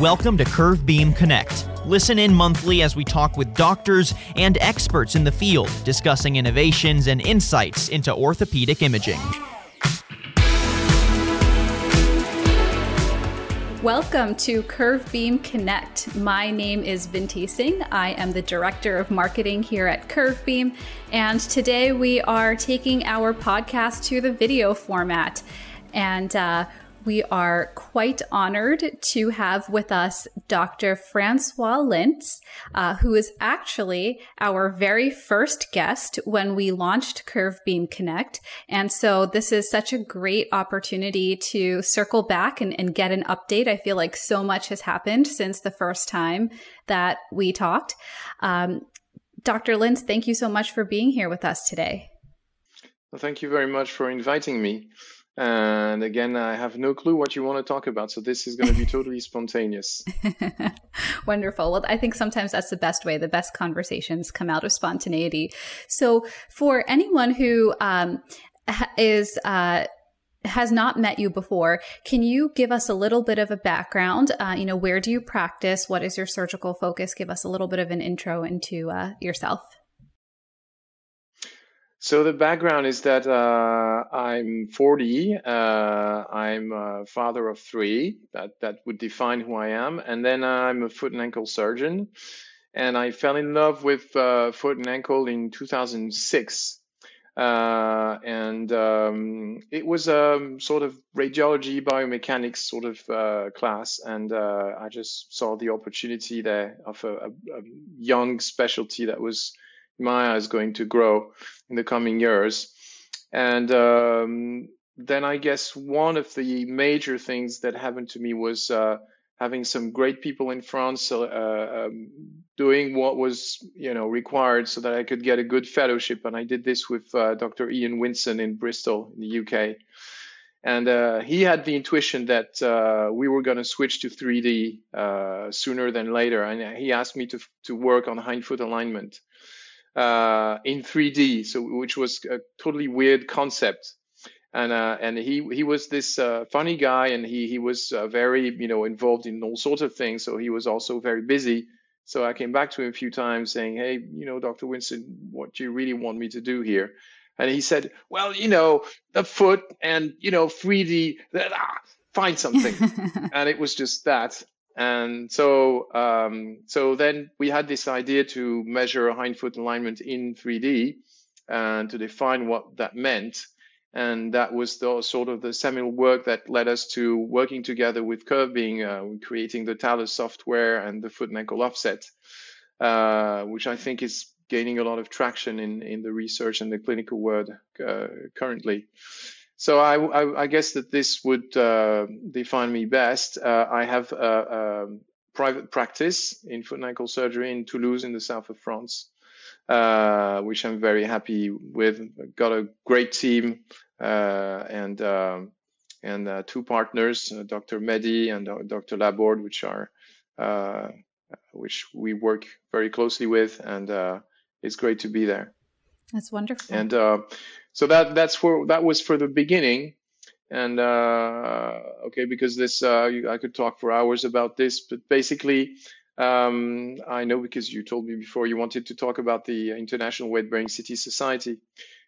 Welcome to Curvebeam Connect. Listen in monthly as we talk with doctors and experts in the field discussing innovations and insights into orthopedic imaging. Welcome to Curvebeam Connect. My name is Vinti Singh. I am the Director of Marketing here at Curvebeam, and today we are taking our podcast to the video format. And uh, we are quite honored to have with us Dr. Francois Lintz, uh, who is actually our very first guest when we launched Curvebeam Connect. And so this is such a great opportunity to circle back and, and get an update. I feel like so much has happened since the first time that we talked. Um, Dr. Lintz, thank you so much for being here with us today. Well, thank you very much for inviting me. And again, I have no clue what you want to talk about. So this is going to be totally spontaneous. Wonderful. Well, I think sometimes that's the best way. The best conversations come out of spontaneity. So for anyone who um, is, uh, has not met you before, can you give us a little bit of a background? Uh, you know, where do you practice? What is your surgical focus? Give us a little bit of an intro into uh, yourself. So the background is that uh, I'm 40. Uh, I'm a father of three. That that would define who I am. And then I'm a foot and ankle surgeon. And I fell in love with uh, foot and ankle in 2006. Uh, and um, it was a sort of radiology biomechanics sort of uh, class. And uh, I just saw the opportunity there of a, a, a young specialty that was my is going to grow in the coming years. And um, then I guess one of the major things that happened to me was uh, having some great people in France uh, um, doing what was you know required so that I could get a good fellowship. And I did this with uh, Dr. Ian Winson in Bristol, in the UK. And uh, he had the intuition that uh, we were going to switch to 3D uh, sooner than later. And he asked me to, to work on hindfoot alignment uh, in 3D, so which was a totally weird concept. And uh, and he he was this uh, funny guy, and he he was uh, very you know involved in all sorts of things. So he was also very busy. So I came back to him a few times saying, hey, you know, Dr. Winston, what do you really want me to do here? And he said, well, you know, the foot and you know 3D, ah, find something. and it was just that. And so, um, so then we had this idea to measure hindfoot alignment in 3D and to define what that meant. And that was the sort of the seminal work that led us to working together with Curvebeam, uh, creating the TALAS software and the foot and ankle offset, uh, which I think is gaining a lot of traction in, in the research and the clinical world uh, currently. So I, I, I, guess that this would uh, define me best. Uh, I have a, a, private practice in foot and ankle surgery in Toulouse in the south of France, uh, which I'm very happy with. Got a great team uh, and um, and uh, two partners, uh, Dr. Mehdi and Dr. Laborde, which are which we work very closely with, and it's great to be there. That's wonderful. And so that that's for that was for the beginning. And uh, okay because this uh, you, i could talk for hours about this but basically um, i know because you told me before you wanted to talk about the international weight bearing CT society.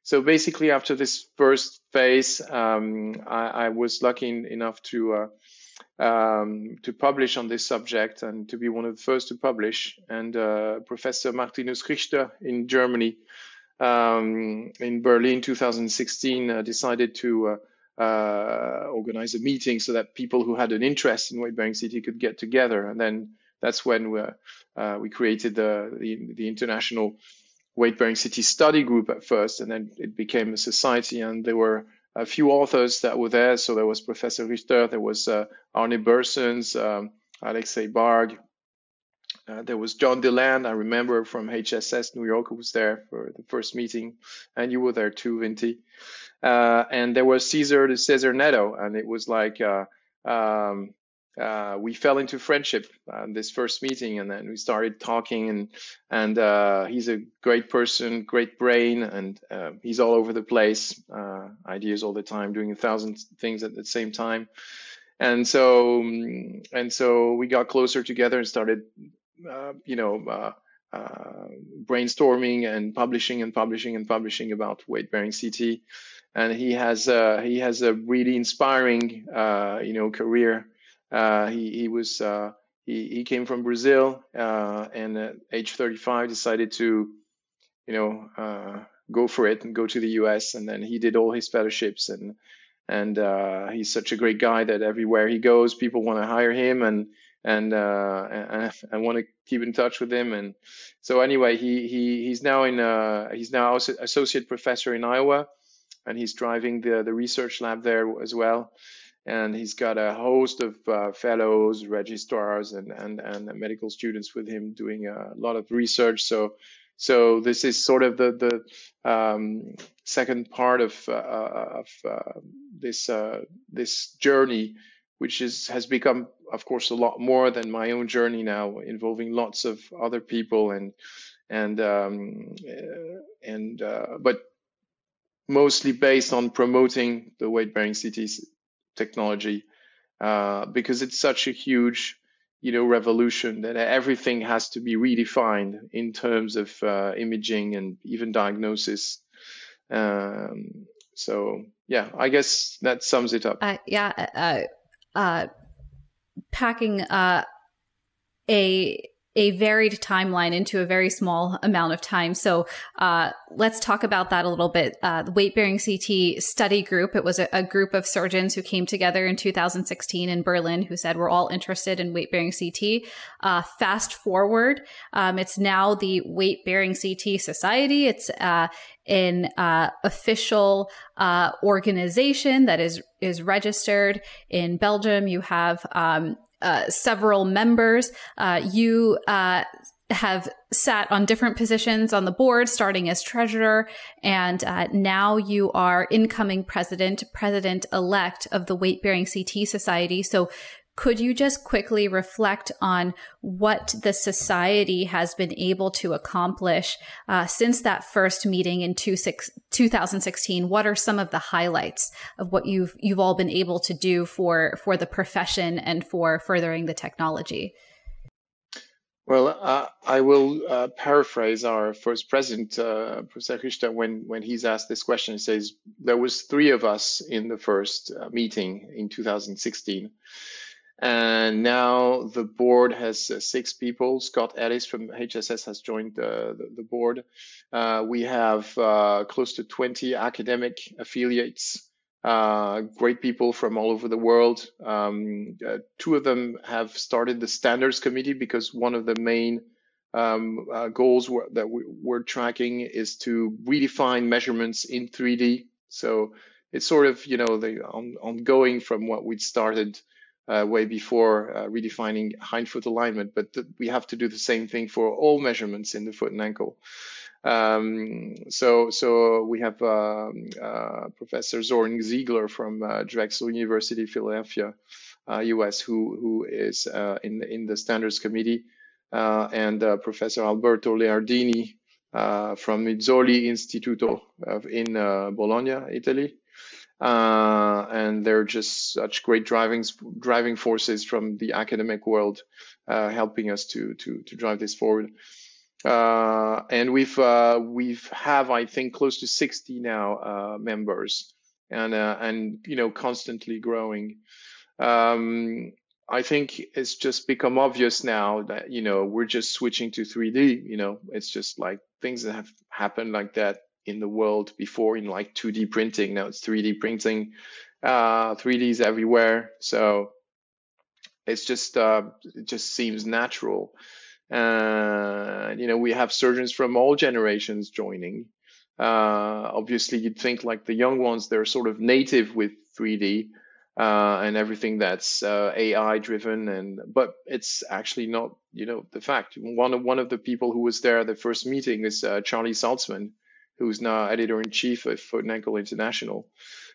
So basically after this first phase um, I, I, was lucky enough to uh, um, to publish on this subject and to be one of the first to publish. And uh, professor martinus richter in germany um, in Berlin 2016 uh, decided to uh, uh, organize a meeting so that people who had an interest in weight bearing CT could get together. And then that's when we, uh, we created the, the, the international weight bearing CT study group at first, and then it became a society. And there were a few authors that were there. So there was Professor Richter, there was uh, Arne Burssens, um, Alexej Barg, uh, there was John Deland, I remember from HSS New York, who was there for the first meeting, and you were there too, Vinti. Uh, and there was Cesar de Cesar Netto, and it was like uh, um, uh, we fell into friendship this first meeting, and then we started talking. and And uh, he's a great person, great brain, and he's all over the place, ideas all the time, doing a thousand things at the same time and so and so we got closer together and started, you know, uh, uh, brainstorming and publishing and publishing and publishing about weight bearing CT. And he has uh, he has a really inspiring, uh, you know, career. Uh, he he was he he came from Brazil and at age 35 decided to, you know, go for it and go to the U.S. And then he did all his fellowships and and uh, he's such a great guy that everywhere he goes, people want to hire him and and uh, and, and want to keep in touch with him. And so anyway, he he he's now in uh, he's now associate professor in Iowa, and he's driving the the research lab there as well. And he's got a host of uh, fellows, registrars, and, and and medical students with him doing a lot of research. So so this is sort of the the um, second part of uh, of uh, this uh, this journey, which is has become, of course, a lot more than my own journey now, involving lots of other people and and um, and uh, but mostly based on promoting the weight bearing CT technology uh, because it's such a huge you know revolution that everything has to be redefined in terms of uh, imaging and even diagnosis. Um, so yeah i guess that sums it up. Uh, yeah uh, packing uh, a a varied timeline into a very small amount of time. So uh, let's talk about that a little bit. Uh, the weight bearing CT study group, it was a, a, group of surgeons who came together in 2016 in Berlin who said, We're all interested in weight bearing CT. Uh, fast forward, um, it's now the Weight Bearing CT Society. It's uh, an uh, official uh, organization that is is registered in Belgium. You have um, uh, several members. Uh, you uh, have sat on different positions on the board, starting as treasurer, and uh, now you are incoming president, president elect of the Weight Bearing CT Society. So, could you just quickly reflect on what the society has been able to accomplish uh, since that first meeting in two six, 2016? What are some of the highlights of what you've you've all been able to do for for the profession and for furthering the technology? Well, uh, I will uh, paraphrase our first president, uh, Professor when, when he's asked this question. He says, there was three of us in the first uh, meeting in 2016. And now the board has uh, six people. Scott Ellis from HSS has joined the, the, the board. Uh, we have uh, close to 20 academic affiliates, uh, great people from all over the world. Um, uh, two of them have started the standards committee because one of the main um, uh, goals that we, are tracking is to redefine measurements in 3D. So it's sort of, you know, the on, ongoing from what we'd started uh, way before uh, redefining hindfoot alignment, but th- we have to do the same thing for all measurements in the foot and ankle. Um, so, so we have um, uh, Professor Sorin Siegler from uh, Drexel University, Philadelphia, U.S., uh, who who is uh, in the, in the standards committee, and Professor Alberto Leardini from Rizzoli Instituto in Bologna, Italy. Uh, and they're just such great driving driving forces from the academic world, uh, helping us to to to drive this forward. Uh, and we've uh, we've have I think close to 60 now uh, members, and uh, and you know constantly growing. Um, I think it's just become obvious now that you know we're just switching to 3D. You know, it's just like things that have happened like that in the world before in like 2D printing. Now it's 3D printing. Uh, 3D is everywhere. So it's just uh, it just seems natural. Uh, you know, we have surgeons from all generations joining. Uh, obviously, you'd think like the young ones, they're sort of native with 3D uh, and everything that's uh, AI driven, and but it's actually not, you know, the fact. One of one of the people who was there at the first meeting is uh, Charlie Saltzman, who's now editor in chief of Foot and Ankle International.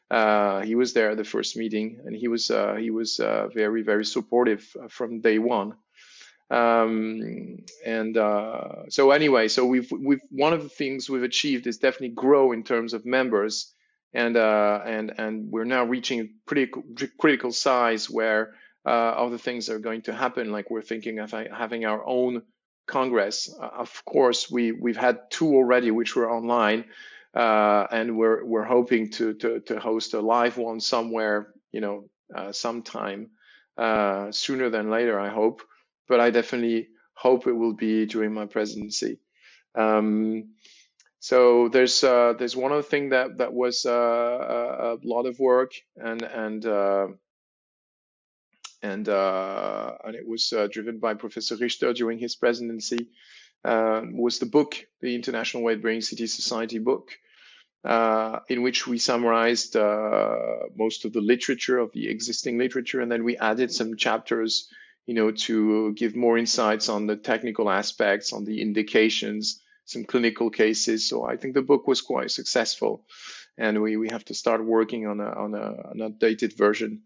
Uh, he was there at the first meeting, and he was uh, he was uh, very very supportive from day one. Um, and uh, so anyway, so we've we've one of the things we've achieved is definitely grow in terms of members, and uh, and and we're now reaching pretty critical size where uh, other things are going to happen. Like we're thinking of having our own congress. Uh, of course, we we've had two already, which were online, uh, and we're we're hoping to to to host a live one somewhere, you know, uh, sometime uh, sooner than later. I hope, but I definitely hope it will be during my presidency. Um, so there's uh, there's one other thing that that was uh, a, lot of work and and and uh, and it was uh, driven by Professor Richter during his presidency. Um, was the book, the International Weight Bearing CT Society book, uh, in which we summarized most of the literature of the existing literature, and then we added some chapters, you know, to give more insights on the technical aspects, on the indications, some clinical cases. So I think the book was quite successful, and we, we have to start working on a, on a, an updated version.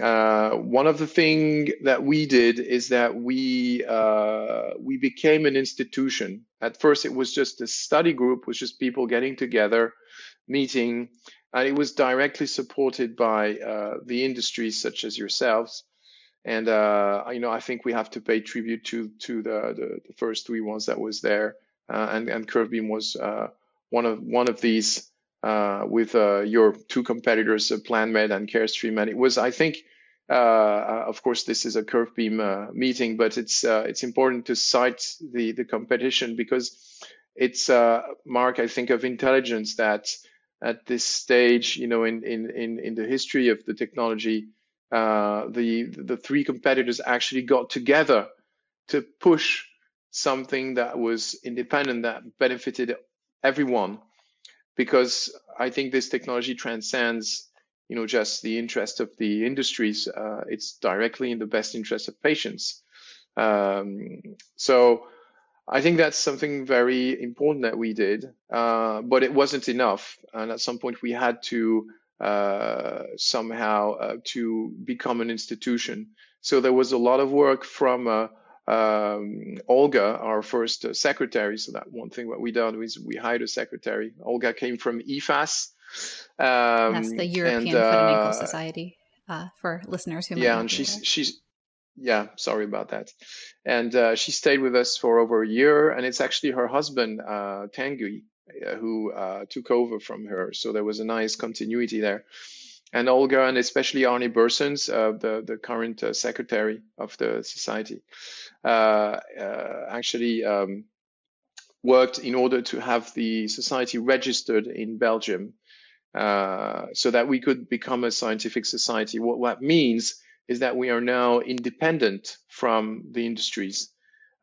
Uh, one of the things that we did is that we uh, we became an institution. At first, it was just a study group, was just people getting together, meeting, and it was directly supported by uh, the industries such as yourselves. And uh, you know, I think we have to pay tribute to to the, the, the first three ones that was there uh, and and Curvebeam was uh, one of one of these uh, with uh, your two competitors, uh, PlanMed and Carestream. And it was, I think, uh, of course, this is a Curvebeam meeting, but it's it's important to cite the the competition because it's a mark, I think, of intelligence that at this stage, you know, in in in, in the history of the technology, uh, the the three competitors actually got together to push something that was independent that benefited everyone because I think this technology transcends you know just the interest of the industries uh, it's directly in the best interest of patients. Um, so I think that's something very important that we did uh, but it wasn't enough and at some point we had to uh, somehow uh, to become an institution. So there was a lot of work from uh, um, Olga, our first uh, secretary. So that one thing what we done was we hired a secretary. Olga came from EFAS. Um, That's the European and, uh, Foot and Ankle Society uh, for listeners who. May Yeah, and she's she's yeah, sorry about that. And uh, she stayed with us for over a year, and it's actually her husband uh, Tanguy uh, who uh, took over from her. So there was a nice continuity there and Olga and especially Arne Burssens, uh, the, the current uh, secretary of the society, uh, uh, actually um, worked in order to have the society registered in Belgium uh, so that we could become a scientific society. What that means is that we are now independent from the industries.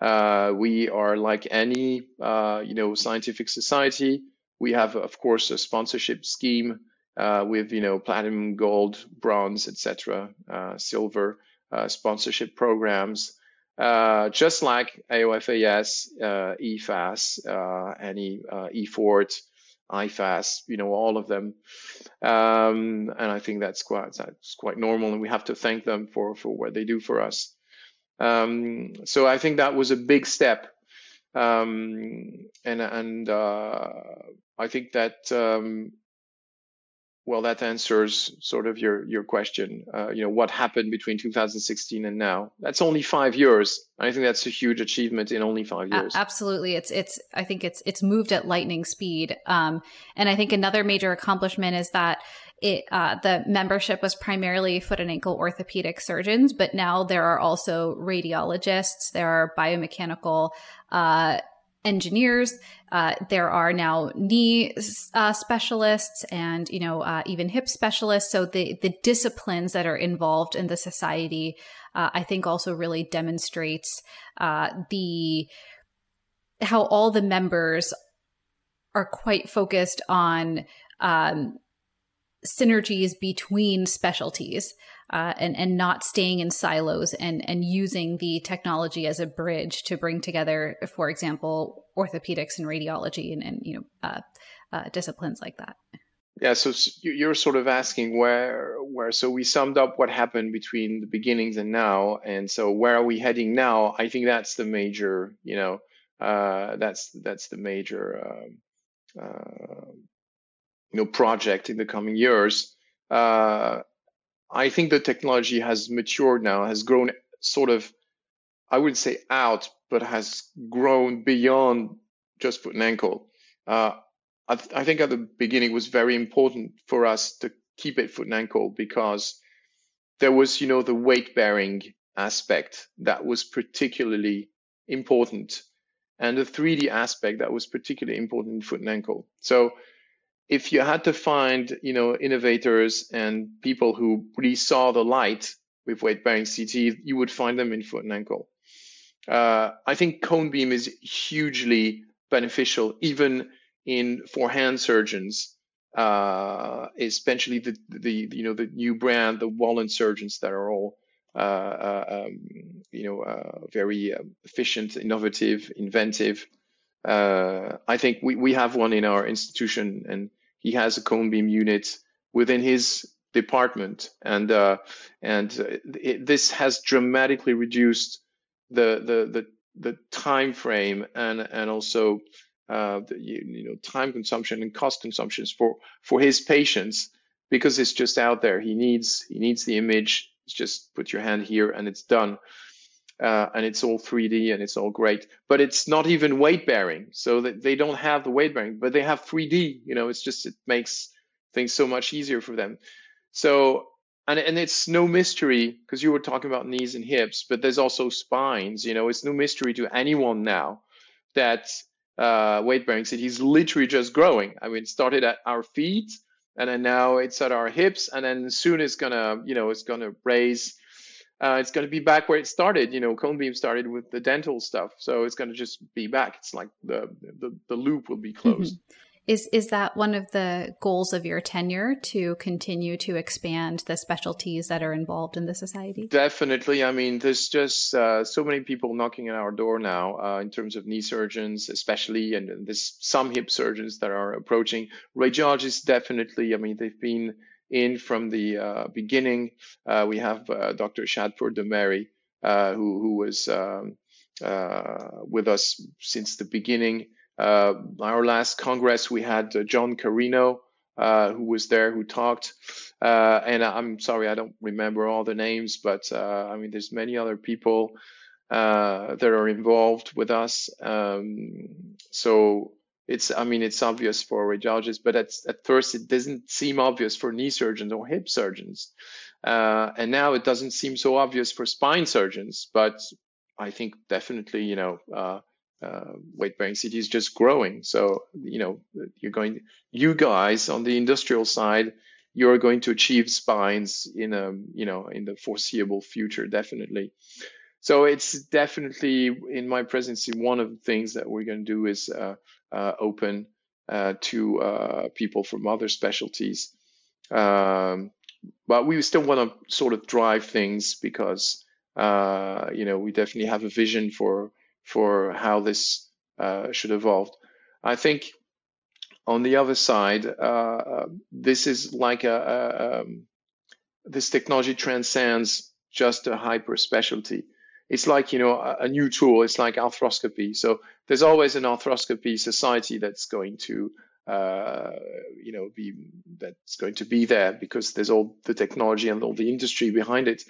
Uh, we are like any, you know, scientific society. We have, of course, a sponsorship scheme uh, with you know platinum, gold, bronze, etc., uh, silver uh, sponsorship programs, uh, just like AOFAS, uh, EFAS, uh, any EFORT, IFAS, you know all of them, um, and I think that's quite that's quite normal, and we have to thank them for for what they do for us. Um, so I think that was a big step um, and and uh, I think that um, well, that answers sort of your your question. Uh, you know, what happened between 2016 and now? That's only five years. I think that's a huge achievement in only five years. absolutely, it's it's. I think it's it's moved at lightning speed. Um, and I think another major accomplishment is that it uh, the membership was primarily foot and ankle orthopedic surgeons, but now there are also radiologists, there are biomechanical uh, engineers. Uh, there are now knee uh, specialists and you know uh, even hip specialists. So the the disciplines that are involved in the society, uh, I think, also really demonstrates uh, the how all the members are quite focused on um, synergies between specialties uh, and and not staying in silos and and using the technology as a bridge to bring together, for example, orthopedics and radiology and and you know uh, uh, disciplines like that. Yeah, so you're sort of asking where where so we summed up what happened between the beginnings and now, and so where are we heading now? I think that's the major, you know, uh, that's that's the major um, uh, you know project in the coming years. Uh, I think the technology has matured now, has grown sort of, I wouldn't say out, but has grown beyond just foot and ankle. Uh, I, th- I, think at the beginning it was very important for us to keep it foot and ankle because there was, you know, the weight bearing aspect that was particularly important and the 3D aspect that was particularly important in foot and ankle. So if you had to find, you know, innovators and people who really saw the light with weight bearing CT, you would find them in foot and ankle. Uh, I think cone beam is hugely beneficial, even in for hand surgeons, uh, especially the, the you know the new brand, the WALANT surgeons that are all uh, uh, um, you know, uh, very efficient, innovative, inventive. I think we, we have one in our institution, and he has a cone beam unit within his department, and and it, this has dramatically reduced the the the the time frame and and also uh, the, you, you, know time consumption and cost consumptions for for his patients because it's just out there. He needs he needs the image it's just put your hand here and it's done. Uh, and it's all 3D and it's all great, but it's not even weight bearing. So that they don't have the weight bearing, but they have 3D. You know, it's just it makes things so much easier for them. So and and it's no mystery because you were talking about knees and hips, but there's also spines. You know, it's no mystery to anyone now that uh, weight bearing is literally just growing. I mean, it started at our feet and then now it's at our hips and then soon it's gonna you know it's gonna raise uh, it's going to be back where it started. You know, cone beam started with the dental stuff, so it's going to just be back. It's like the the, the loop will be closed. Mm-hmm. Is is that one of the goals of your tenure to continue to expand the specialties that are involved in the society? Definitely. I mean, there's just uh, so many people knocking at our door now uh, in terms of knee surgeons, especially, and, and there's some hip surgeons that are approaching. Radiologists, definitely. I mean, they've been in from the uh, beginning. Uh, we have uh, Dr. Shadpour Demehri, uh, who who was um, with us since the beginning. Uh, our last Congress, we had uh, John Carrino, uh, who was there, who talked. Uh, and I'm sorry, I don't remember all the names, but uh, I mean, there's many other people uh, that are involved with us. Um, so it's, I mean, it's obvious for radiologists, but at, at first it doesn't seem obvious for knee surgeons or hip surgeons. uh, and now it doesn't seem so obvious for spine surgeons, but I think definitely, you know, uh, weight bearing CT is just growing. So, you know, you're going, you guys on the industrial side, you're going to achieve spines in a, you know, in the foreseeable future, definitely. So it's definitely in my presidency, one of the things that we're going to do is uh, uh, open uh, to uh, people from other specialties. Um, but we still want to sort of drive things because, uh, you know, we definitely have a vision for for how this uh, should evolve. I think on the other side, this is like a, a um, this technology transcends just a hyper specialty. It's like you know a, a, new tool. It's like arthroscopy. So there's always an arthroscopy society that's going to uh, you know be that's going to be there because there's all the technology and all the industry behind it.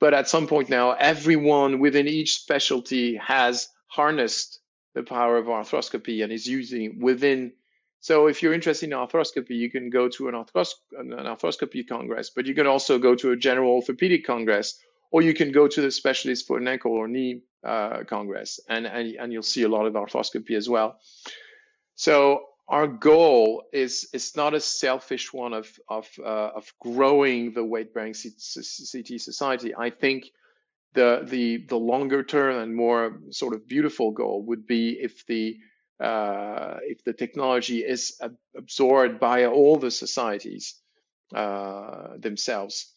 But at some point now, everyone within each specialty has harnessed the power of arthroscopy and is using within. So if you're interested in arthroscopy, you can go to an, arthros- an arthroscopy congress, but you can also go to a general orthopedic congress, or you can go to the specialist foot and ankle or knee uh, congress, and, and and you'll see a lot of arthroscopy as well. So our goal is is not a selfish one of of uh, of growing the weight bearing CT society. I think the the the longer term and more sort of beautiful goal would be if the uh, if the technology is absorbed by all the societies uh, themselves.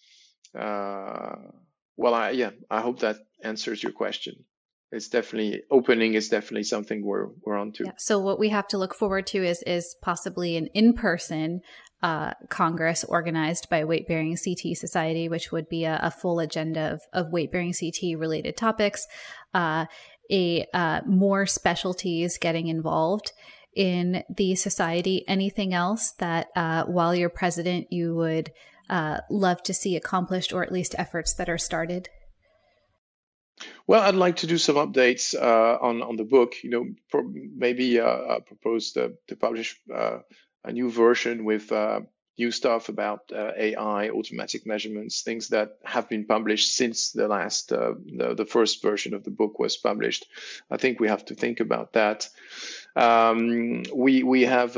Well, I, yeah, I hope that answers your question it's definitely opening is definitely something we're we're on to. Yeah. So what we have to look forward to is is possibly an in person uh, Congress organized by Weight Bearing CT Society, which would be a, a full agenda of, of weight bearing CT related topics, uh, a uh, more specialties getting involved in the society? Anything else that uh, while you're president you would uh, love to see accomplished, or at least efforts that are started? Well, I'd like to do some updates uh, on on the book. You know, pro- maybe uh, propose to, to publish uh, a new version with uh, new stuff about uh, AI, automatic measurements, things that have been published since the last uh, the, the first version of the book was published. I think we have to think about that. Um, we we have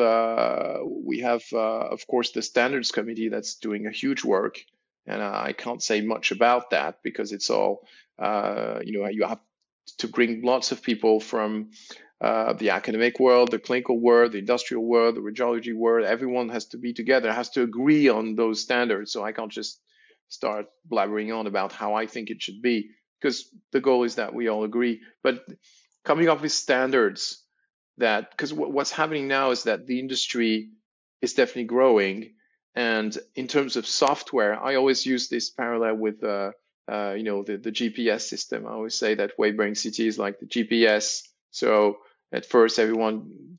we have of course the standards committee that's doing a huge work, and I can't say much about that because it's all uh, you know, you have to bring lots of people from uh, the academic world, the clinical world, the industrial world, the radiology world. Everyone has to be together, has to agree on those standards. So I can't just start blabbering on about how I think it should be because the goal is that we all agree. But coming up with standards that, because what's happening now is that the industry is definitely growing. And in terms of software, I always use this parallel with uh, uh, you know, the, the GPS system. I always say that weight bearing CT is like the GPS. So at first, everyone,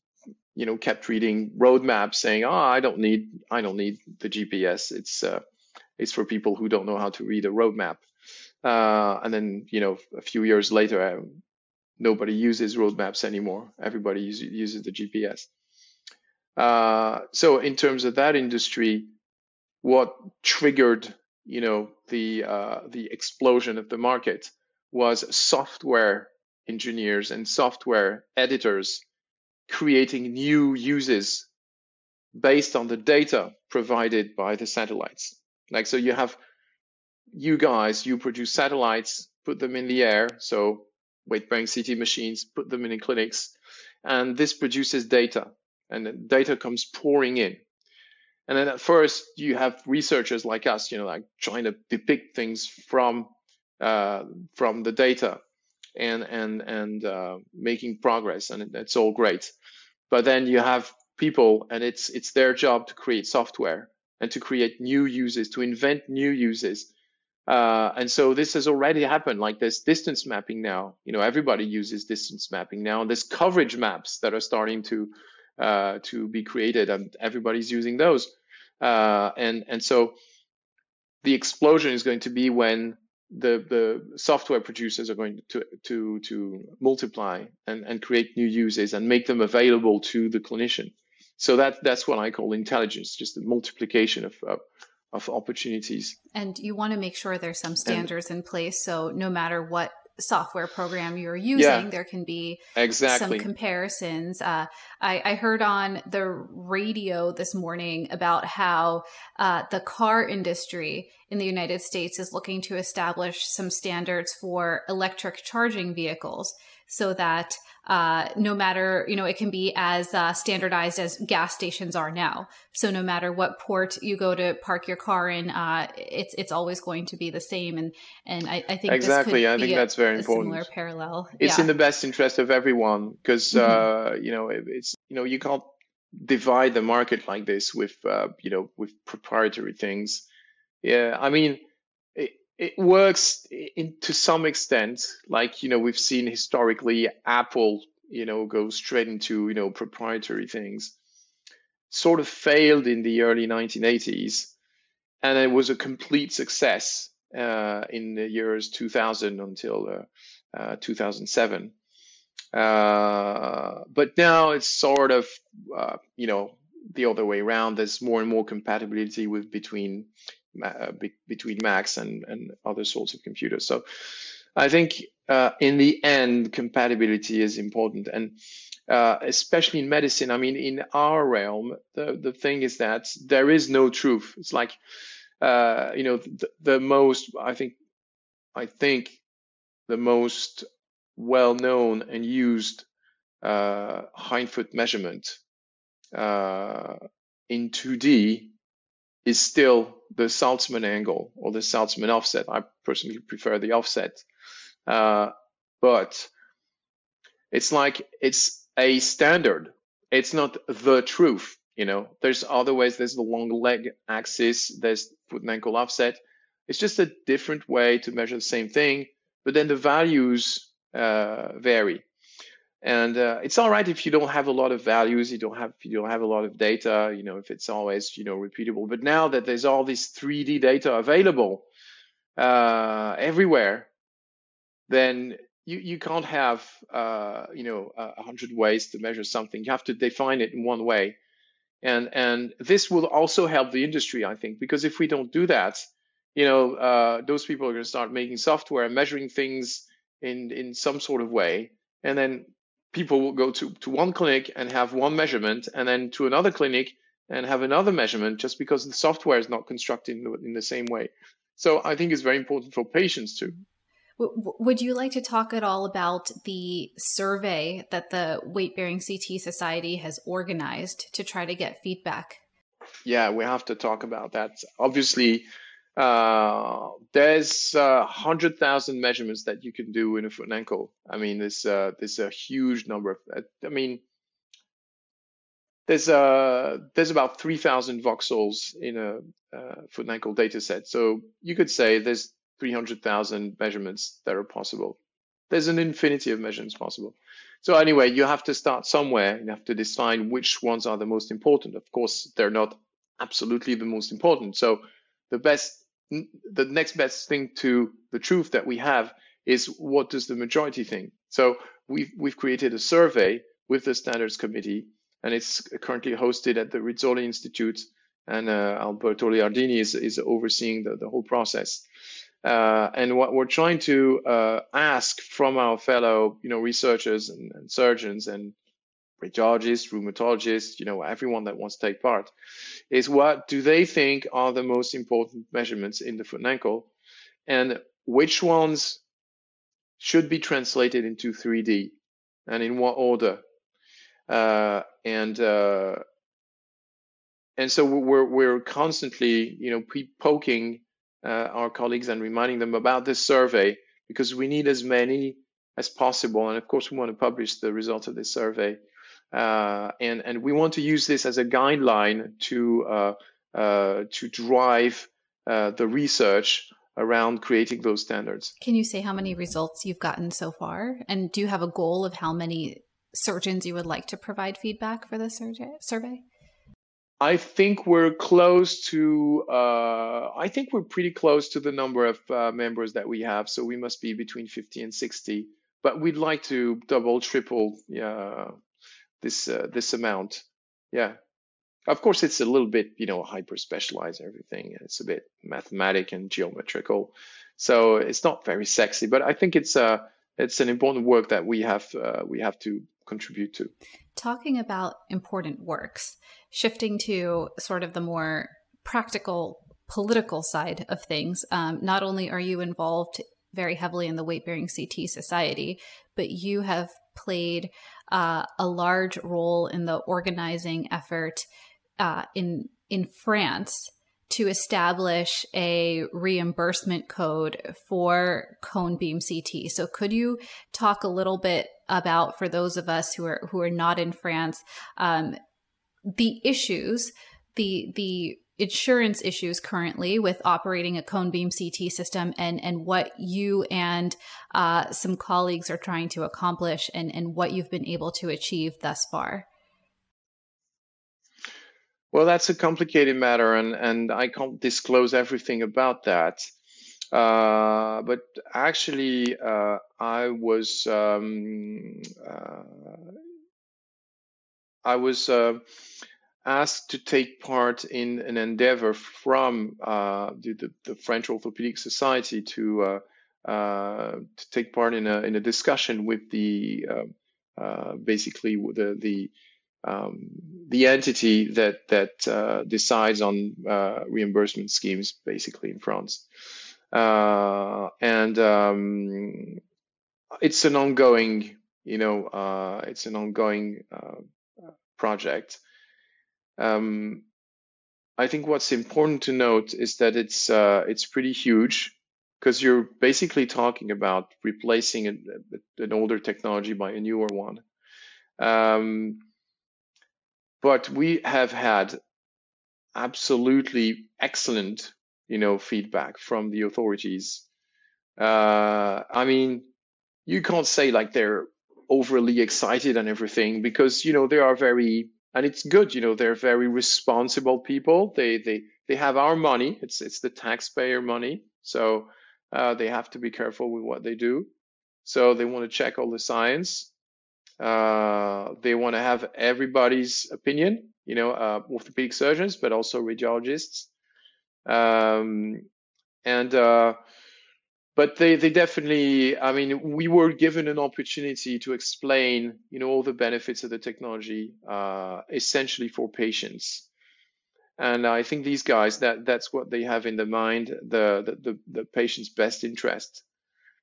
you know, kept reading roadmaps saying, "Oh, I don't need, I don't need the GPS. It's, uh, it's for people who don't know how to read a roadmap." Uh, and then, you know, a few years later, nobody uses roadmaps anymore. Everybody uses, uses the GPS. Uh, so in terms of that industry, what triggered you know the uh, the explosion of the market was software engineers and software editors creating new uses based on the data provided by the satellites. Like so, you have you guys, you produce satellites, put them in the air, so weight-bearing CT machines, put them in clinics, and this produces data, and the data comes pouring in. And then at first you have researchers like us, you know, like trying to depict things from uh, from the data and and and uh, making progress, and it's all great. But then you have people, and it's it's their job to create software and to create new uses, to invent new uses. Uh, and so this has already happened. Like there's distance mapping now. You know, everybody uses distance mapping now. There's coverage maps that are starting to uh, to be created, and everybody's using those. Uh, and and so the explosion is going to be when the the software producers are going to to to multiply and and create new uses and make them available to the clinician. So that that's what I call intelligence, just the multiplication of. of of opportunities. And you want to make sure there's some standards and, in place. So no matter what software program you're using, yeah, there can be exactly. some comparisons. Uh, I, I, heard on the radio this morning about how uh, the car industry in the United States is looking to establish some standards for electric charging vehicles so that uh, no matter, you know, it can be as uh, standardized as gas stations are now. So no matter what port you go to park your car in, uh, it's it's always going to be the same. And and I, I think exactly, I think a, that's very important. Similar parallel. It's yeah. in the best interest of everyone because mm-hmm. Uh, you know it, it's you know you can't divide the market like this with uh, you know with proprietary things. Yeah, I mean it it works in, to some extent. Like, you know, we've seen historically Apple, you know, go straight into, you know, proprietary things. Sort of failed in the early 1980s. And it was a complete success uh, in the years 2000 until uh, uh, 2007. Uh, but now it's sort of, uh, you know, the other way around. There's more and more compatibility with between be, between Macs and, and other sorts of computers. So I think uh, in the end, compatibility is important. And uh, especially in medicine, I mean, in our realm, the, the thing is that there is no truth. It's like, uh, you know, the, the most, I think, I think the most well known and used uh, hindfoot measurement uh, in 2D is still the Saltzman angle or the Saltzman offset. I personally prefer the offset. Uh, but it's like it's a standard. It's not the truth. You know, there's other ways. There's the long leg axis. There's foot and ankle offset. It's just a different way to measure the same thing, but then the values uh, vary. And uh, it's all right if you don't have a lot of values, you don't have you don't have a lot of data, you know, if it's always you know repeatable. But now that there's all this 3D data available uh, everywhere, then you, you can't have uh, you know a hundred ways to measure something. You have to define it in one way, and and this will also help the industry, I think, because if we don't do that, you know, uh, those people are going to start making software and measuring things in in some sort of way, and then people will go to to one clinic and have one measurement, and then to another clinic and have another measurement, just because the software is not constructed in the, in the same way. So I think it's very important for patients too. Would you like to talk at all about the survey that the Weight Bearing CT Society has organized to try to get feedback? Yeah, we have to talk about that. Obviously, uh, there's uh, 100,000 measurements that you can do in a foot and ankle. I mean, there's, uh, there's a huge number of, I mean, there's uh there's about 3,000 voxels in a uh, foot and ankle data set. So you could say there's 300,000 measurements that are possible. There's an infinity of measurements possible. So anyway, you have to start somewhere. You have to decide which ones are the most important. Of course, they're not absolutely the most important. So the best, the next best thing to the truth that we have is what does the majority think? So we've, we've created a survey with the standards committee and it's currently hosted at the Rizzoli Institute and uh, Alberto Leardini is, is overseeing the, the whole process. Uh, and what we're trying to uh, ask from our fellow, you know, researchers and, and, surgeons and radiologists, rheumatologists, you know, everyone that wants to take part, is what do they think are the most important measurements in the foot and ankle, and which ones should be translated into 3D, and in what order, uh, and uh, and so we're we're constantly, you know, poking uh, our colleagues and reminding them about this survey because we need as many as possible. And of course, we want to publish the results of this survey. Uh, and, and we want to use this as a guideline to, uh, uh to drive uh, the research around creating those standards. Can you say how many results you've gotten so far? And do you have a goal of how many surgeons you would like to provide feedback for this survey? I think we're close to. Uh, I think we're pretty close to the number of uh, members that we have. So we must be between 50 and 60. But we'd like to double, triple, yeah, this uh, this amount. Yeah. Of course, it's a little bit, you know, hyper specialized. Everything. It's a bit mathematic and geometrical, so it's not very sexy. But I think it's uh it's an important work that we have uh, we have to contribute to. Talking about important works, shifting to sort of the more practical political side of things, um, not only are you involved very heavily in the weight bearing CT society, but you have played uh, a large role in the organizing effort uh, in in France to establish a reimbursement code for cone beam CT. So could you talk a little bit about for those of us who are who are not in France um, the issues the the insurance issues currently with operating a cone beam CT system and and what you and uh, some colleagues are trying to accomplish and and what you've been able to achieve thus far. Well, that's a complicated matter, and, and I can't disclose everything about that. Uh, but actually, uh, I was um, uh, I was uh, asked to take part in an endeavor from uh, the, the, the, French Orthopedic Society to uh, to take part in a in a discussion with the basically the the um, the entity that that uh, decides on uh, reimbursement schemes, basically in France, uh, and um, it's an ongoing, you know, uh, it's an ongoing uh, project. Um, I think what's important to note is that it's uh, it's pretty huge because you're basically talking about replacing a, an older technology by a newer one. Um, but we have had absolutely excellent, you know, feedback from the authorities. Uh, I mean, you can't say like they're overly excited and everything because you know they are very and it's good you know they're very responsible people. They they they have our money. It's it's the taxpayer money. So uh, they have to be careful with what they do. So they want to check all the science. Uh, they want to have everybody's opinion you know uh, orthopedic surgeons but also radiologists. Um, and uh, but they, they definitely i mean we were given an opportunity to explain you know all the benefits of the technology uh, essentially for patients. And i think these guys that that's what they have in the mind the the, the, the patient's best interest.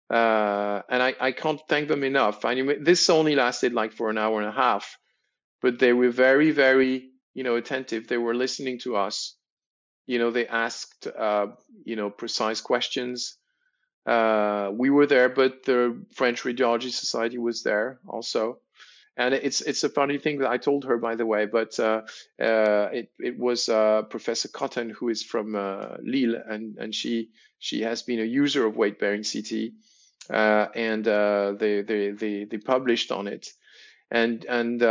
Uh, and I, I can't thank them enough. I mean, this only lasted like for an hour and a half but they were very very you know attentive. They were listening to us. You know they asked uh, you know precise questions uh, we were there, but the French Radiology Society was there also. And it's it's a funny thing that I told her, by the way, but uh, uh, it it was uh, Professor Cotton who is from uh, Lille, and and she she has been a user of weight bearing CT, and they, they they they published on it, and and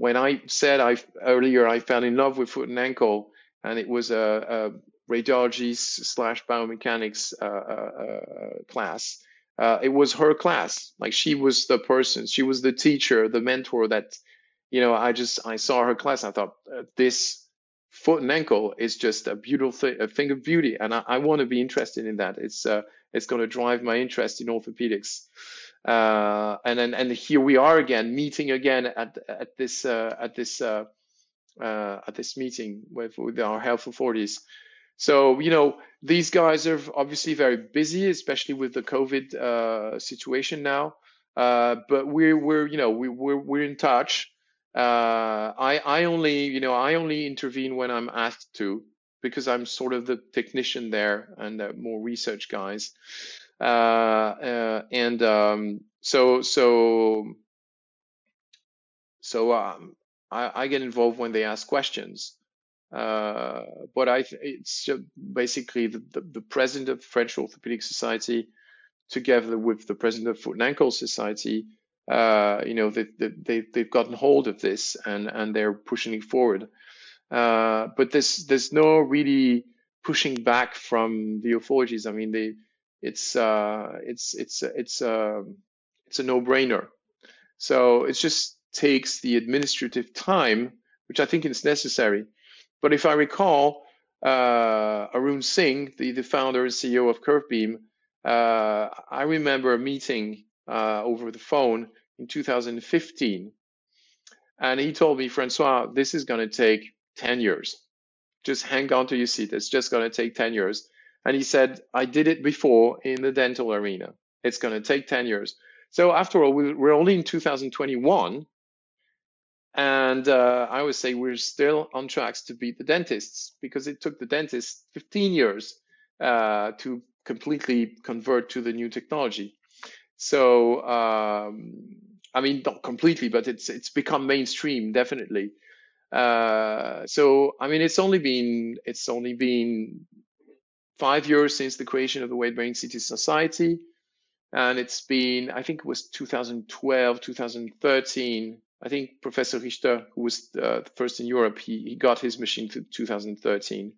when I said I earlier I fell in love with foot and ankle, and it was a, a radiology slash biomechanics uh, uh, uh, class. it was her class. Like she was the person, she was the teacher, the mentor that, you know, I just, I saw her class. I thought this foot and ankle is just a beautiful thing, a thing of beauty. And I, I want to be interested in that. It's, uh, it's going to drive my interest in orthopedics. Uh, and then, and here we are again, meeting again at, at this, uh, at this, uh, at this meeting with, with our health authorities. So, you know, these guys are obviously very busy, especially with the COVID uh, situation now. Uh, but we're, we're, you know, we, we're, we're in touch. Uh, I, I only, you know, I only intervene when I'm asked to because I'm sort of the technician there and more research guys. Uh, uh, and um, so, so, so um, I, I get involved when they ask questions. Uh, but I, it's basically the, the, the, president of the French Orthopedic Society, together with the president of Foot and Ankle Society, uh, you know, they, they, they've gotten hold of this and, and they're pushing it forward. Uh, but there's, there's no really pushing back from the authorities. I mean, they, it's, uh, it's, it's, it's, uh, it's a no-brainer. So it just takes the administrative time, which I think is necessary but if I recall, uh, Arun Singh, the, the founder and CEO of Curvebeam, uh, I remember a meeting uh, over the phone in 2015. And he told me, Francois, this is going to take 10 years. Just hang on to your seat. It's just going to take 10 years. And he said, I did it before in the dental arena. It's going to take 10 years. So after all, we're only in 2021. And uh, I would say we're still on tracks to beat the dentists because it took the dentists 15 years uh, to completely convert to the new technology. So, um, I mean, not completely, but it's it's become mainstream, definitely. Uh, so, I mean, it's only been it's only been five years since the creation of the Weight Bearing CT Society, and it's been I think it was 2012, 2013 I think Professor Richter, who was uh, the first in Europe, he, he got his machine to 2013.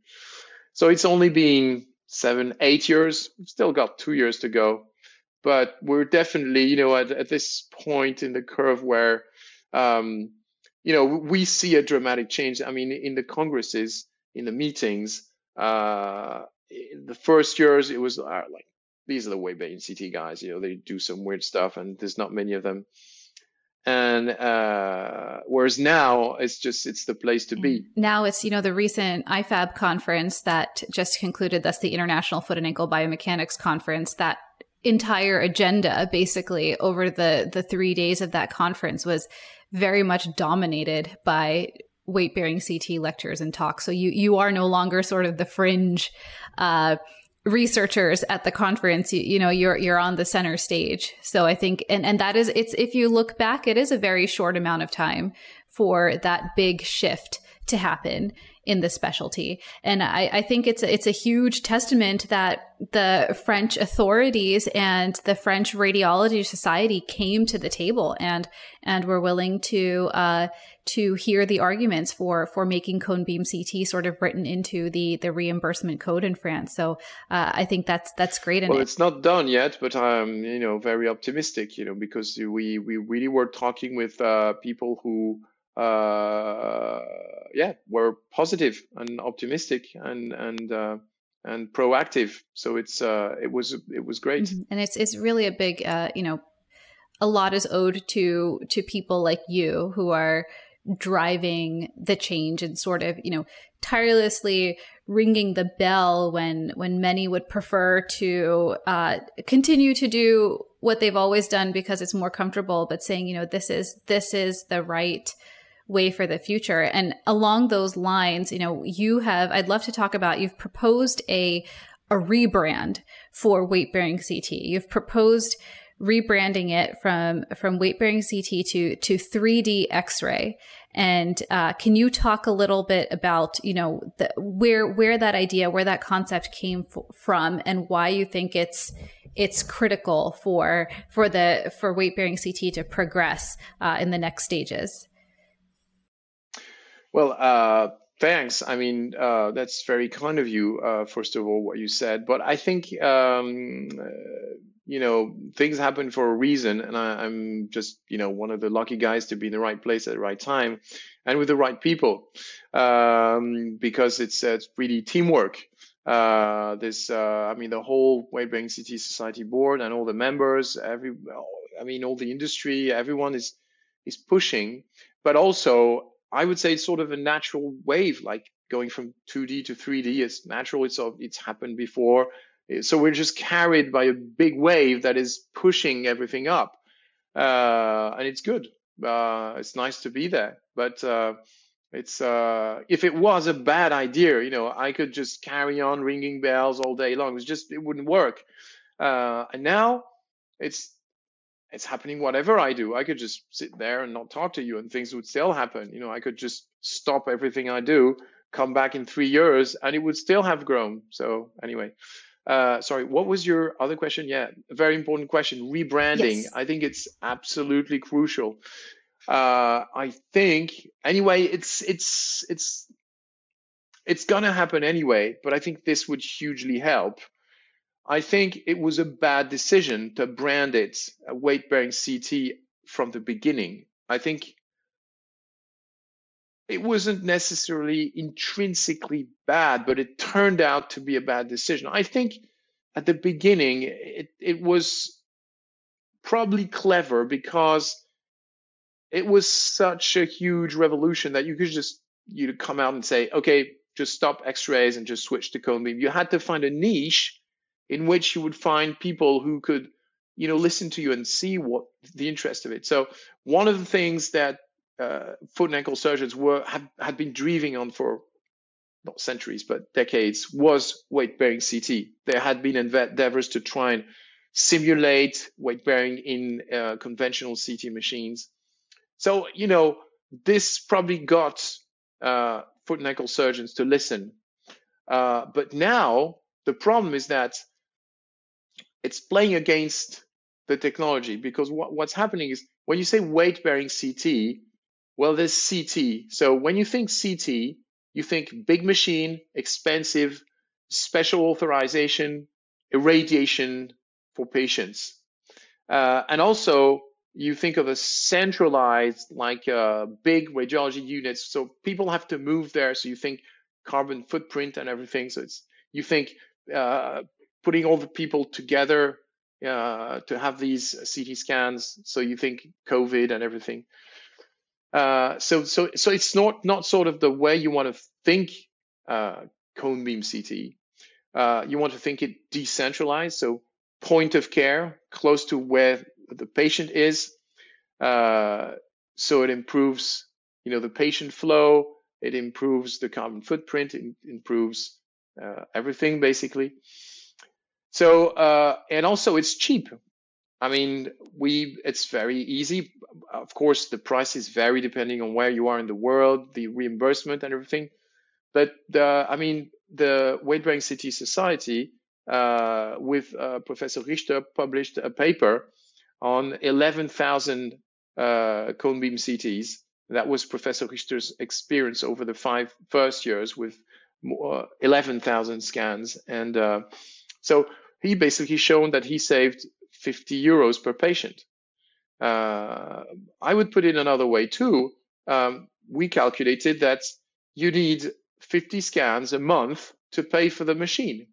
So it's only been seven, eight years. We've still got two years to go. But we're definitely, you know, at, at this point in the curve where, um, you know, we see a dramatic change. I mean, in the congresses, in the meetings, uh, the first years, it was uh, like, these are the way CT guys, you know, they do some weird stuff and there's not many of them and uh, whereas now it's just it's the place to be. Now it's you know the recent ifab conference that just concluded that's the international foot and ankle biomechanics conference that entire agenda basically over the the three days of that conference was very much dominated by weight bearing ct lectures and talks. So you you are no longer sort of the fringe uh researchers at the conference you, you, know you're you're on the center stage so i think and and that is it's if you look back it is a very short amount of time for that big shift to happen in the specialty. And I, I, think it's a, it's a huge testament that the French authorities and the French Radiology Society came to the table and and were willing to uh, to hear the arguments for for making cone beam CT sort of written into the the reimbursement code in France. So uh, I think that's that's great. well, it. it's not done yet, but I'm you know very optimistic. You know because we we really were talking with uh, people who uh, yeah, were positive and optimistic and and uh, and proactive. So it's uh, it was it was great. Mm-hmm. And it's it's really a big uh, you know, a lot is owed to to people like you who are driving the change and sort of you know tirelessly ringing the bell when when many would prefer to uh, continue to do what they've always done because it's more comfortable but saying you know this is this is the right way for the future. And along those lines, you know, you have, I'd love to talk about, you've proposed a, a rebrand for weight bearing CT. You've proposed rebranding it from, from weight bearing CT to, to 3D X-ray. And, uh, can you talk a little bit about, you know, the, where, where that idea, where that concept came f- from and why you think it's, it's critical for, for the, for weight bearing CT to progress, uh, in the next stages? Well, uh, thanks. I mean, uh, that's very kind of you, uh, first of all, what you said. But I think, um, you know, things happen for a reason. And I, am just, you know, one of the lucky guys to be in the right place at the right time and with the right people um, because it's, uh, it's really teamwork. Uh, this, I mean, the whole Bearing CT Society board and all the members, every, I mean, all the industry, everyone is, is pushing, but also I would say it's sort of a natural wave, like going from 2D to 3D. It's natural. It's it's happened before. So we're just carried by a big wave that is pushing everything up, uh, and it's good. Uh, it's nice to be there, but uh, it's uh, if it was a bad idea, you know, I could just carry on ringing bells all day long. It's just it wouldn't work. Uh, and now it's it's happening whatever I do. I could just sit there and not talk to you and things would still happen. You know, I could just stop everything I do, come back in three years and it would still have grown. So anyway, uh, sorry, what was your other question? Yeah, a very important question. Rebranding. Yes. I think it's absolutely crucial. Uh, I think anyway, it's, it's, it's, it's gonna happen anyway, but I think this would hugely help. I think it was a bad decision to brand it a weight bearing CT from the beginning. I think it wasn't necessarily intrinsically bad, but it turned out to be a bad decision. I think at the beginning it, it was probably clever because it was such a huge revolution that you could just you come out and say, okay, just stop X-rays and just switch to cone beam. You had to find a niche in which you would find people who could, you know, listen to you and see what the interest of it. So one of the things that uh, foot and ankle surgeons were had, had been driving on for not centuries but decades was weight bearing CT. There had been endeavors to try and simulate weight bearing in uh, conventional CT machines. So you know this probably got uh, foot and ankle surgeons to listen. Uh, but now the problem is that it's playing against the technology because what, what's happening is when you say weight bearing CT, well, there's CT. So when you think CT, you think big machine, expensive, special authorization, irradiation for patients. Uh, and also you think of a centralized, like uh, big radiology units. So people have to move there. So you think carbon footprint and everything. So it's, you think uh, putting all the people together uh, to have these CT scans. So you think COVID and everything. Uh, so so so it's not not sort of the way you want to think uh, cone beam CT. Uh, you want to think it decentralized, so point of care, close to where the patient is. Uh, so it improves, you know, the patient flow. It improves the carbon footprint. It improves uh, everything basically. So, uh, and also it's cheap. I mean, we, it's very easy. of course, the prices vary depending on where you are in the world, the reimbursement and everything. But I mean, the Weight Bearing CT Society uh, with uh, Professor Richter published a paper on 11,000 uh, cone beam CTs. That was Professor Richter's experience over the five first years with uh, 11,000 scans. And uh, so he basically shown that he saved 50 euros per patient. Uh, I would put it another way too. Um, we calculated that you need 50 scans a month to pay for the machine.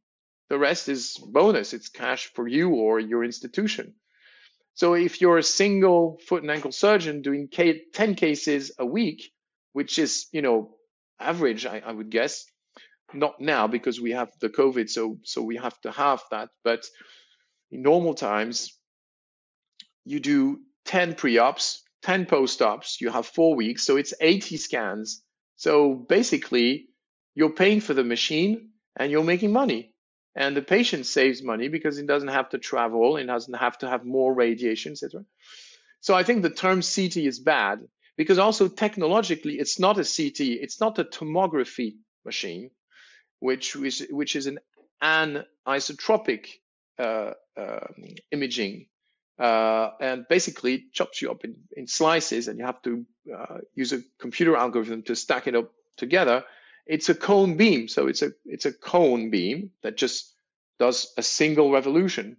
The rest is bonus. It's cash for you or your institution. So if you're a single foot and ankle surgeon doing 10 cases a week, which is, you know, average, I, I would guess, not now because we have the COVID, so so we have to have that. But in normal times, you do 10 pre-ops, 10 post-ops, you have four weeks, so it's 80 scans. So basically, you're paying for the machine and you're making money. And the patient saves money because he doesn't have to travel and doesn't have to have more radiation, etc. So I think the term CT is bad because also technologically, it's not a CT, it's not a tomography machine which is which is an anisotropic uh, imaging, uh, and basically chops you up in, in slices, and you have to uh, use a computer algorithm to stack it up together. It's a cone beam, so it's a it's a cone beam that just does a single revolution.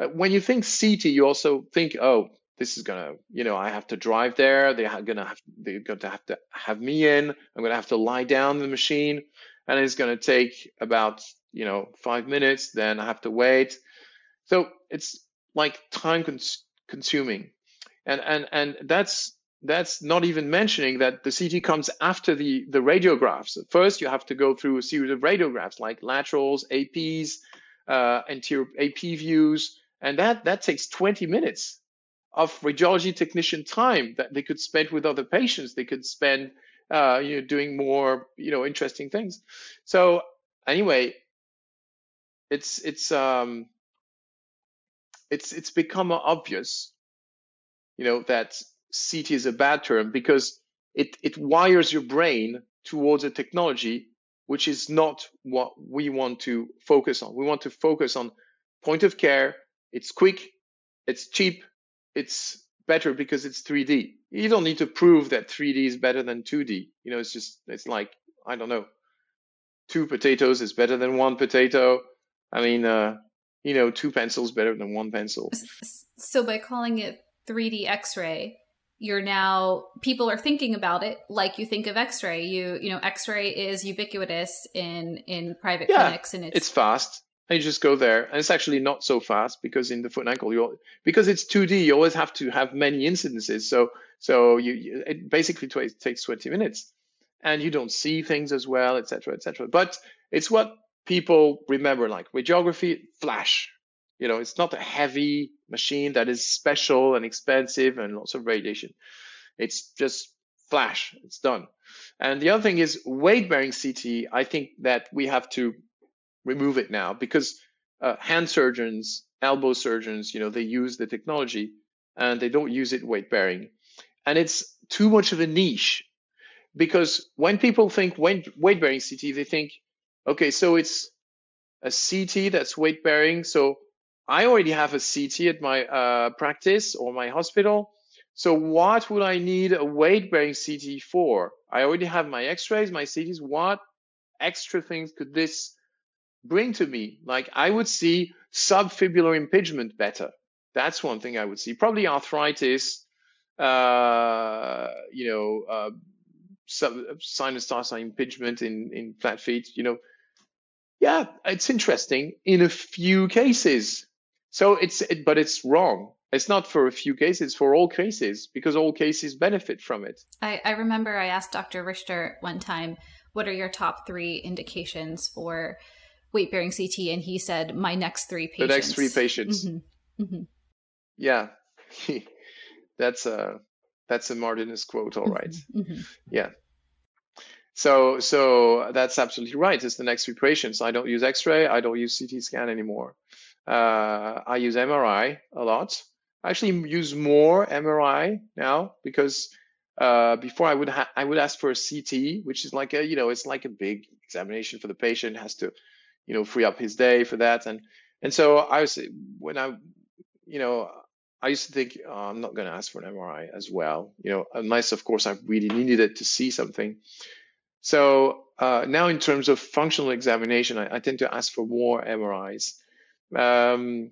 Uh, when you think CT, you also think, oh, this is gonna, you know, I have to drive there. They're gonna have, they're gonna have to have me in. I'm gonna have to lie down the machine and it's going to take about you know five minutes then i have to wait so it's like time cons- consuming and and and that's that's not even mentioning that the CT comes after the, the radiographs. First, you have to go through a series of radiographs like laterals, APs, uh, anterior AP views, and that, that takes 20 minutes of radiology technician time that they could spend with other patients. They could spend uh, you know, doing more, you know, interesting things. So anyway, it's it's um, it's it's become obvious, you know, that CT is a bad term because it it wires your brain towards a technology which is not what we want to focus on. We want to focus on point of care. It's quick, it's cheap, it's better because it's 3D. You don't need to prove that 3D is better than 2D. You know, it's just, it's like, I don't know, two potatoes is better than one potato. I mean, uh, you know, two pencils better than one pencil. So by calling it 3D X-ray, you're now people are thinking about it like you think of X-ray. You you know, X-ray is ubiquitous in in private yeah, clinics, and it's it's fast. And you just go there. And it's actually not so fast because in the foot and ankle you because it's 2d you always have to have many incidences. So so you, it basically t- takes 20 minutes. And you don't see things as well etc etc but it's what people remember like radiography flash. You know it's not a heavy machine that is special and expensive and lots of radiation. It's just flash. It's done. And the other thing is weight bearing ct i think that we have to remove it now because uh, hand surgeons, elbow surgeons, you know, they use the technology and they don't use it weight bearing. And it's too much of a niche because when people think weight bearing CT, they think, okay, so it's a CT that's weight bearing. So I already have a CT at my uh, practice or my hospital. So what would I need a weight bearing CT for? I already have my x-rays, my CTs. What extra things could this bring to me. Like I would see subfibular impingement better. That's one thing I would see. Probably arthritis, uh, you know, uh, sub, sinus tarsi impingement in, in flat feet, you know. Yeah, it's interesting in a few cases. So it's, it, but it's wrong. It's not for a few cases, for all cases, because all cases benefit from it. I, I remember I asked Dr. Richter one time, what are your top three indications for weight bearing CT, and he said, "My next three patients." The next three patients. Mm-hmm. Mm-hmm. Yeah, that's a that's a Martinus quote, all right. mm-hmm. mm-hmm. Yeah. So so that's absolutely right. It's the next three So I don't use X-ray. I don't use CT scan anymore. Uh, I use MRI a lot. I actually use more MRI now because uh, before I would I would ask for a CT, which is like a you know it's like a big examination for the patient has to you know free up his day for that and and so I was when I you know I used to think oh, I'm not going to ask for an MRI as well you know unless of course I really needed it to see something. So uh, now in terms of functional examination, I, I, tend to ask for more MRIs. Um,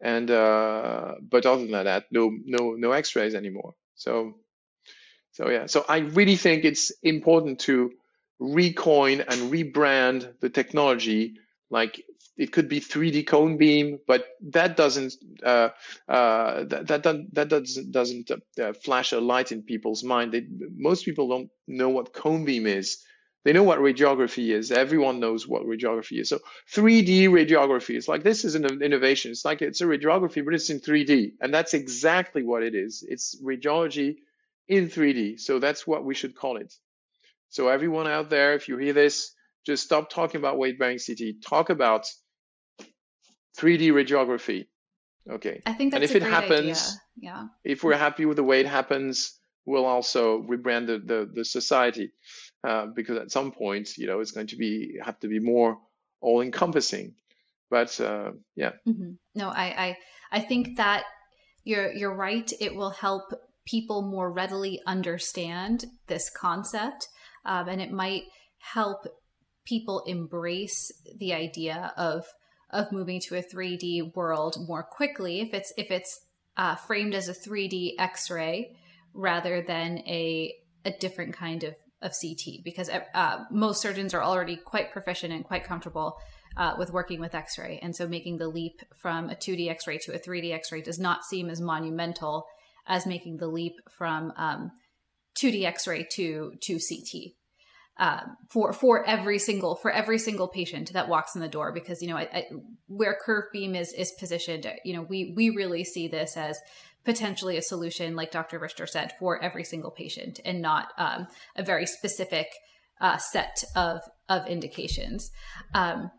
and uh, but other than that, no no no X-rays anymore. So so yeah, so I really think it's important to recoin and rebrand the technology. Like it could be 3D cone beam, but that doesn't uh, uh, that that that doesn't doesn't uh, flash a light in people's mind. They, most people don't know what cone beam is. They know what radiography is. Everyone knows what radiography is. So 3D radiography is like this is an innovation. It's like it's a radiography, but it's in 3D, and that's exactly what it is. It's radiology in 3D. So that's what we should call it. So everyone out there, if you hear this, just stop talking about weight-bearing CT. Talk about 3D radiography. Okay. I think that's and if it happens, idea. yeah. If we're happy with the way it happens, we'll also rebrand the the, the society uh, because at some point, you know, it's going to be have to be more all-encompassing. But uh, yeah. Mm-hmm. No, I, I I think that you're you're right. It will help people more readily understand this concept, um, and it might help people embrace the idea of of moving to a 3D world more quickly if it's if it's uh, framed as a 3D X-ray rather than a a different kind of of CT because uh, most surgeons are already quite proficient and quite comfortable uh, with working with X-ray, and so making the leap from a 2D X-ray to a 3D X-ray does not seem as monumental as making the leap from um, 2D X-ray to to CT. Um, for for every single for every single patient that walks in the door because you know I, I, where curve beam is is positioned you know we we really see this as potentially a solution like dr richter said for every single patient and not um, a very specific uh, set of of indications. Um,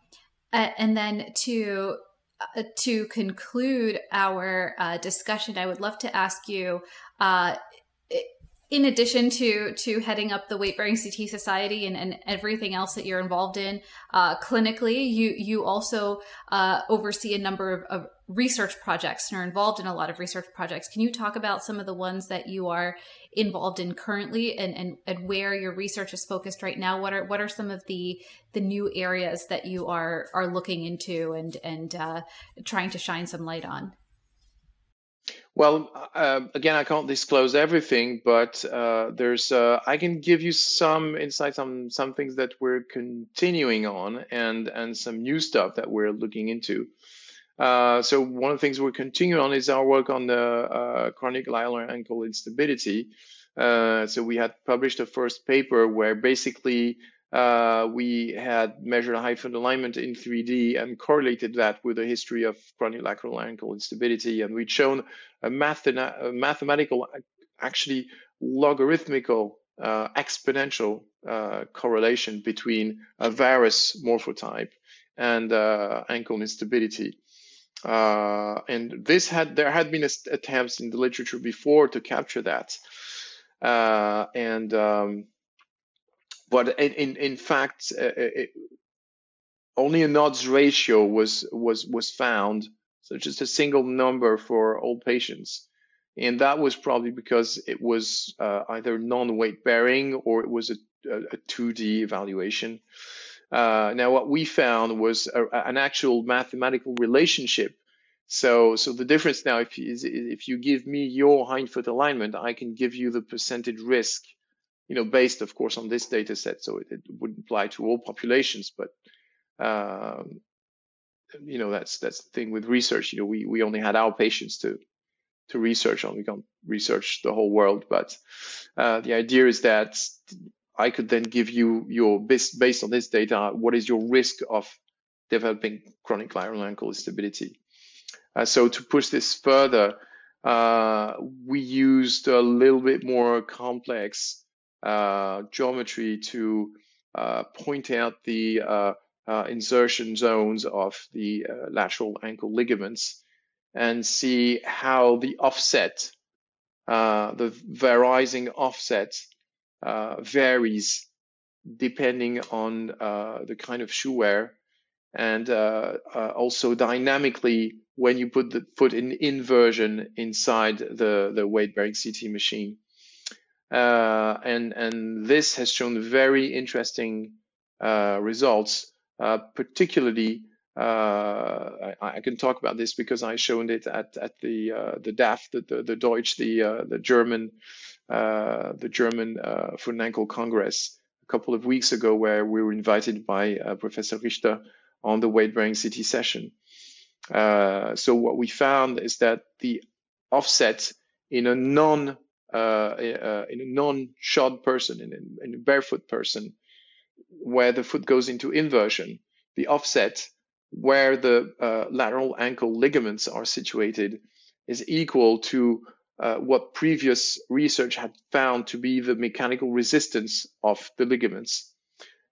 and then to uh, to conclude our uh, discussion i would love to ask you uh, in addition to to heading up the weight bearing CT Society and, and everything else that you're involved in uh, clinically, you you also uh, oversee a number of, of, research projects and are involved in a lot of research projects. Can you talk about some of the ones that you are involved in currently and, and, and where your research is focused right now? What are what are some of the the new areas that you are are looking into and and uh, trying to shine some light on? Well, uh, again, I can't disclose everything, but uh, there's uh, I can give you some insights on some things that we're continuing on and and some new stuff that we're looking into. Uh, so one of the things we're continuing on is our work on the uh, chronic lateral ankle instability. Uh, so we had published a first paper where basically uh, we had measured foot alignment in 3D and correlated that with a history of chronic lateral ankle instability. And we'd shown a, a mathematical, actually logarithmical, uh, exponential uh, correlation between a varus morphotype and uh, ankle instability. Uh, and this had there had been attempts in the literature before to capture that, uh, and um, but in in, in fact, uh, uh, it, only an odds ratio was was was found, so just a single number for all patients, and that was probably because it was uh, either non-weight bearing or it was a, a, 2D evaluation. Uh, now, what we found was a, an actual mathematical relationship. So, so the difference now, if if you give me your hindfoot alignment, I can give you the percentage risk you know, based, of course, on this data set. So it, it would apply to all populations, but um, you know, that's that's the thing with research. You know, we we only had our patients to to research on. We can't research the whole world, but uh, the idea is that I could then give you your based based on this data, what is your risk of developing chronic lateral ankle instability? Uh, so to push this further, uh, we used a little bit more complex geometry to uh, point out the uh, insertion zones of the lateral ankle ligaments. and see how the offset, uh, the varying offset, uh, varies depending on uh, the kind of shoe wear and uh, uh, also dynamically when you put the foot in inversion inside the, the weight bearing CT machine. Uh, and, and this has shown very interesting results, particularly uh, I, I, can talk about this because I showed it at at the uh, the DAF, the the, the Deutsch, the uh, the German the German Foot and Congress a couple of weeks ago, where we were invited by Professor Richter on the weight bearing CT session. so what we found is that the offset in a non uh, in a non-shod person, in a, in a, barefoot person, where the foot goes into inversion, the offset where the uh, lateral ankle ligaments are situated is equal to uh, what previous research had found to be the mechanical resistance of the ligaments.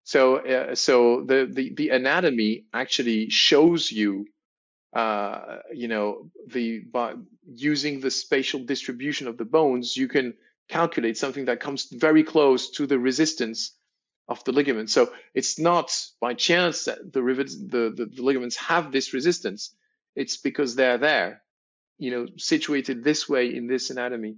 So, uh, so the, the, the anatomy actually shows you, uh, you know, the by using the spatial distribution of the bones, you can calculate something that comes very close to the resistance of the ligament. So it's not by chance that the, the, the, the ligaments have this resistance. It's because they're there, you know, situated this way in this anatomy.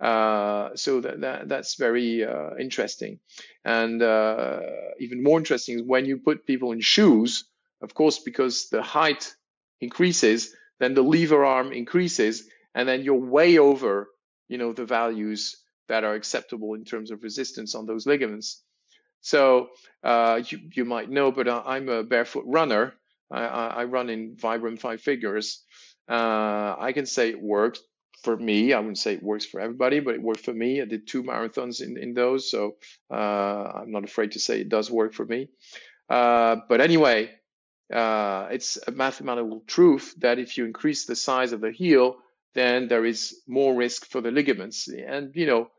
Uh, so that, that, that's very uh, interesting. And uh, even more interesting is when you put people in shoes, of course, because the height increases, then the lever arm increases, and then you're way over, you know, the values that are acceptable in terms of resistance on those ligaments. So uh, you, you might know, but I'm a barefoot runner. I, I run in Vibram FiveFingers. Uh, I can say it works for me. I wouldn't say it works for everybody, but it worked for me. I did two marathons in, in those, so uh, I'm not afraid to say it does work for me. Uh, but anyway, uh, it's a mathematical truth that if you increase the size of the heel, then there is more risk for the ligaments. And you know,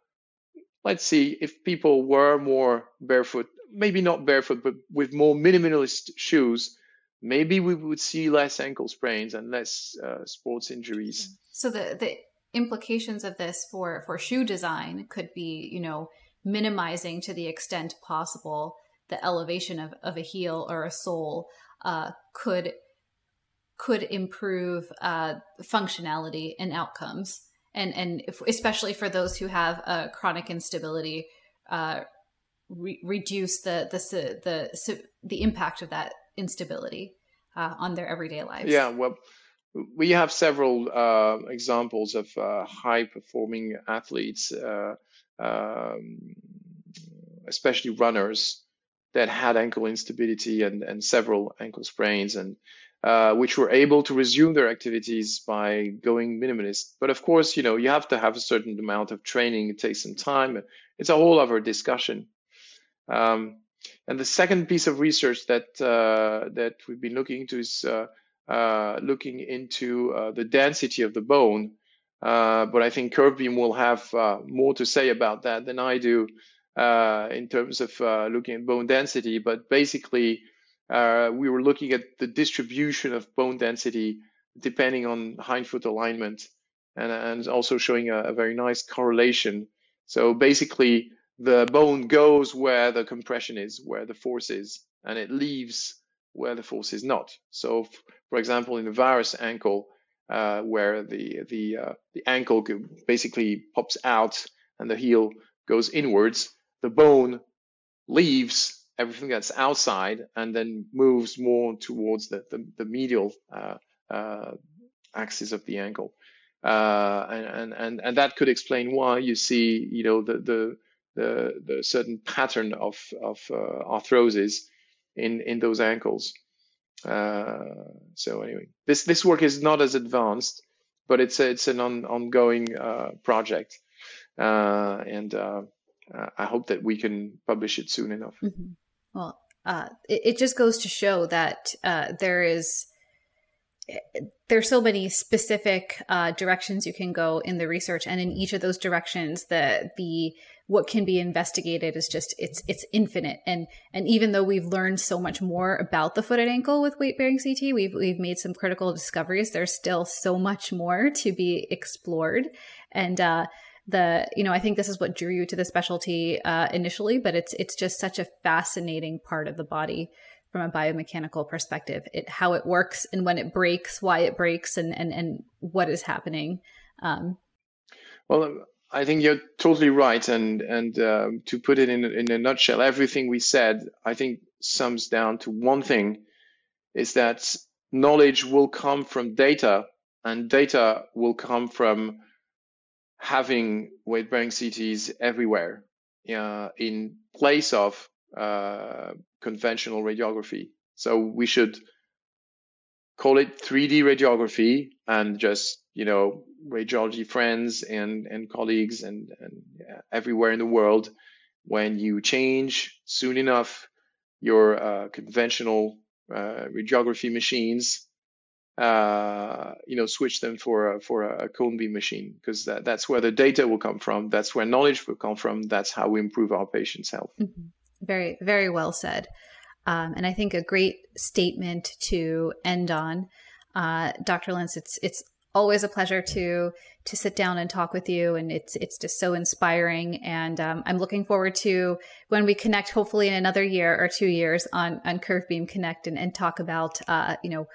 let's see if people were more barefoot, maybe not barefoot, but with more minimalist shoes, maybe we would see less ankle sprains and less uh, sports injuries. So the the implications of this for for shoe design could be, you know, minimizing to the extent possible the elevation of, of a heel or a sole uh, could could improve uh, functionality and outcomes and and if, especially for those who have a chronic instability, uh, re- reduce the the the the impact of that instability uh, on their everyday lives. Yeah, well, we have several uh, examples of uh, high performing athletes, uh, um, especially runners, that had ankle instability and and several ankle sprains and uh, which were able to resume their activities by going minimalist. But of course, you know, you have to have a certain amount of training. It takes some time. It's a whole other discussion. Um, and the second piece of research that uh, that we've been looking into is uh, uh looking into uh, the density of the bone. but I think Curvebeam will have more to say about that than I do in terms of looking at bone density. But basically, uh, we were looking at the distribution of bone density depending on hindfoot alignment and, and also showing a, a, very nice correlation. So basically, the bone goes where the compression is, where the force is, and it leaves where the force is not. So, for example, in the varus ankle, uh, where the the uh, the ankle basically pops out and the heel goes inwards, the bone leaves everything that's outside and then moves more towards the, the, the medial uh, uh, axis of the ankle. Uh, and, and, and that could explain why you see, you know, the, the, the, the certain pattern of, of uh, arthrosis in, in those ankles. Uh, so anyway, this, this work is not as advanced, but it's, a, it's an on, ongoing uh, project. and I hope that we can publish it soon enough. Mm-hmm. Well, uh, it, it, just goes to show that uh, there is there's so many specific uh, directions you can go in the research, and in each of those directions, the the what can be investigated is just it's it's infinite and and even though we've learned so much more about the foot and ankle with weight bearing CT we've we've made some critical discoveries there's still so much more to be explored and uh the you know I think this is what drew you to the specialty uh, initially, but it's it's just such a fascinating part of the body from a biomechanical perspective. It how it works and when it breaks, why it breaks, and and and what is happening. Um, well, I think you're totally right, and and um, to put it in in a nutshell, everything we said, I think, sums down to one thing: is that knowledge will come from data, and data will come from having weight-bearing CTs everywhere uh, in place of uh, conventional radiography. So we should call it 3D radiography and just you know radiology friends and and colleagues and, and everywhere in the world when you change soon enough your uh, conventional uh, radiography machines uh, you know switch them for a, for a cone beam machine because that, that's where the data will come from that's where knowledge will come from that's how we improve our patients health. Mm-hmm. very very well said. Um, and i think a great statement to end on. Uh, dr lintz it's it's always a pleasure to to sit down and talk with you and it's it's just so inspiring and um, i'm looking forward to when we connect hopefully in another year or two years on on curve beam connect and, and talk about uh, you know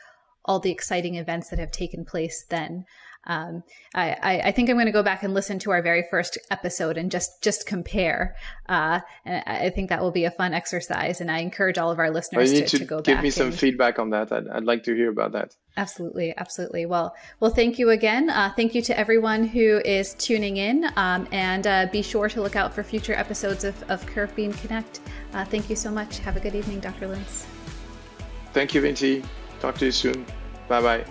all the exciting events that have taken place then um, I, I, think I'm going to go back and listen to our very first episode and just just compare. Uh, and I think that will be a fun exercise. And I encourage all of our listeners to, to, to, go give me some and... feedback on that. I'd, I'd, like to hear about that. Absolutely, absolutely. Well, well, thank you again. Uh, thank you to everyone who is tuning in, um, and uh, be sure to look out for future episodes of, of Curve Beam Connect. Uh, thank you so much. Have a good evening, Dr. Lintz. Thank you, Vinti. Talk to you soon. Bye bye.